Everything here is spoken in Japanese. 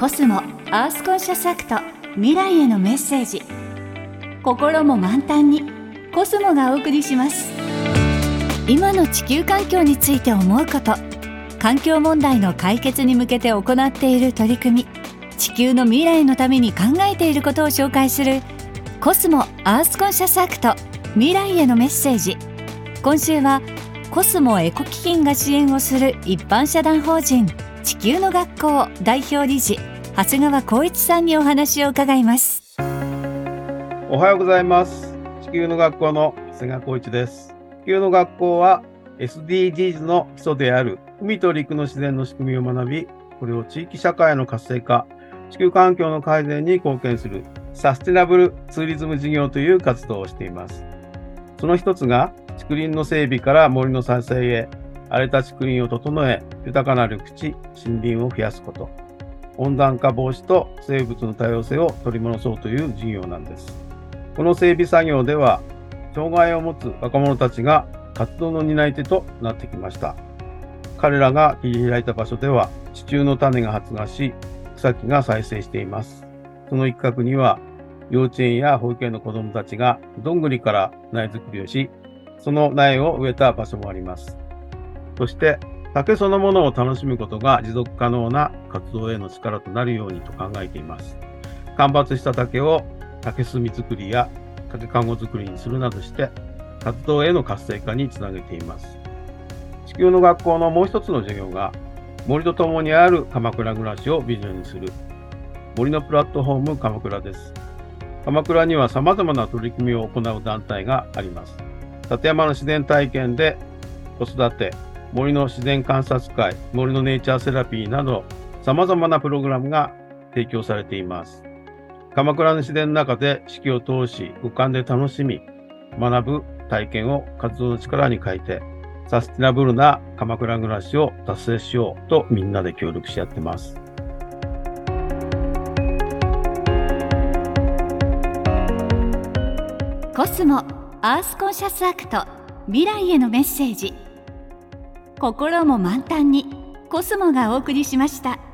コスモアースコンシャスアクト未来へのメッセージ。心も満タンにコスモがお送りします。今の地球環境について思うこと環境問題の解決に向けて行っている取り組み地球の未来のために考えていることを紹介するコスモアースコンシャスアクト未来へのメッセージ。今週はコスモエコ基金が支援をする一般社団法人地球の学校代表理事長谷川光一さんにお話を伺います。おはようございます。地球の学校の長谷川光一です。地球の学校は SDGs の基礎である海と陸の自然の仕組みを学びこれを地域社会の活性化地球環境の改善に貢献するサステナブルツーリズム事業という活動をしています。その一つが竹林の整備から森の再生へ荒れた竹林を整え、豊かな緑地、森林を増やすこと。温暖化防止と生物の多様性を取り戻そうという事業なんです。この整備作業では、障害を持つ若者たちが活動の担い手となってきました。彼らが切り開いた場所では、地中の種が発芽し、草木が再生しています。その一角には、幼稚園や保育園の子供たちがどんぐりから苗作りをし、その苗を植えた場所もあります。そして竹そのものを楽しむことが持続可能な活動への力となるようにと考えています。間伐した竹を竹炭作りや竹かご作りにするなどして活動への活性化につなげています。地球の学校のもう一つの授業が森と共にある鎌倉暮らしをビジョンにする森のプラットフォーム鎌倉です。鎌倉には様々な取り組みを行う団体があります。立山の自然体験で子育て、森の自然観察会、森のネイチャーセラピーなど、様々なプログラムが提供されています。鎌倉の自然の中で四季を通し、五感で楽しみ、学ぶ体験を活動の力に変えて、サスティナブルな鎌倉暮らしを達成しようとみんなで協力し合ってます。コスモアースコンシャスアクト未来へのメッセージ心も満タンにコスモがお送りしました。